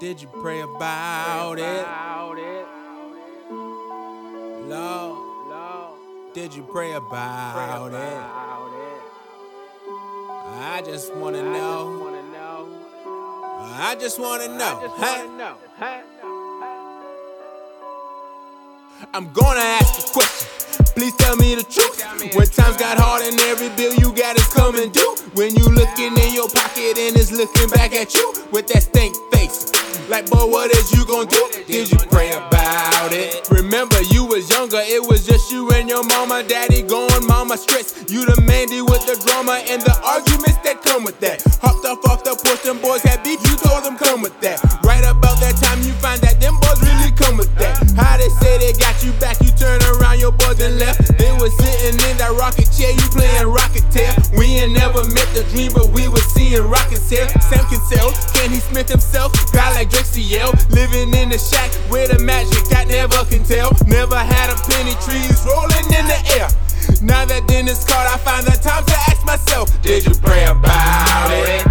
Did you pray about it? Lord, did you pray about it? I just wanna know. I just wanna know. Huh? I'm gonna ask a question. Please tell me the truth. When times got hard and every bill you got is coming due. When you looking in your pocket and it's looking back at you with that stink face. Like, boy, what is you gonna do? Did you pray about it? Remember, you was younger, it was just you and your mama, daddy going, mama stressed. You the Mandy with the drama and the arguments that come with that. Hopped off off the porch, them boys had beef, you Smith himself? Guy like Drake CL, living in the shack with a magic I never can tell. Never had a penny, trees rolling in the air. Now that dinner's called, I find the time to ask myself, Did you pray about it?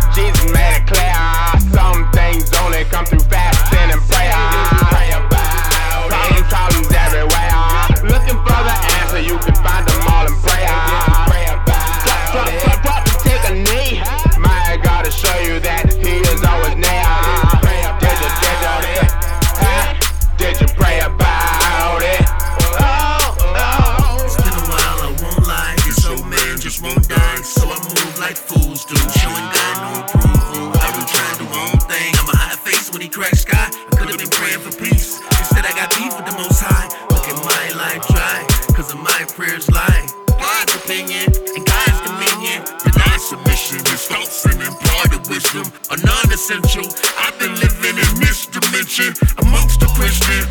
Like fools do. Showing God no approval. I been trying my own thing. I'm a high face when he cracks sky. I could've been praying for peace. Instead, I got beef with the most high. Look at my life dry, cause of my prayers lie. God's opinion and God's dominion. Deny submission, his thoughts and imparted wisdom are non essential. I've been living in this dimension amongst the Christian.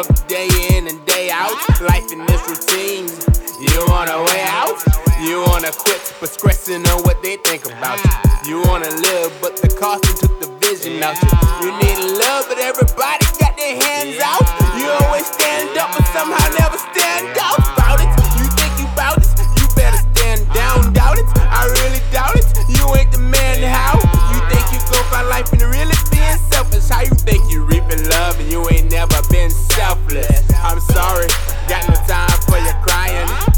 Of day in and day out? Life in this routine. You wanna way out? You wanna quit, but stressing on what they think about you. You wanna live, but the cost took the vision out you. You need love, but everybody got their hands out. You always stand up, but somehow never stand out. Bout it, you think you bout it? You better stand down, doubt it. I really doubt it. You ain't the man to have how you think you reaping love and you ain't never been selfless? I'm sorry, got no time for your crying.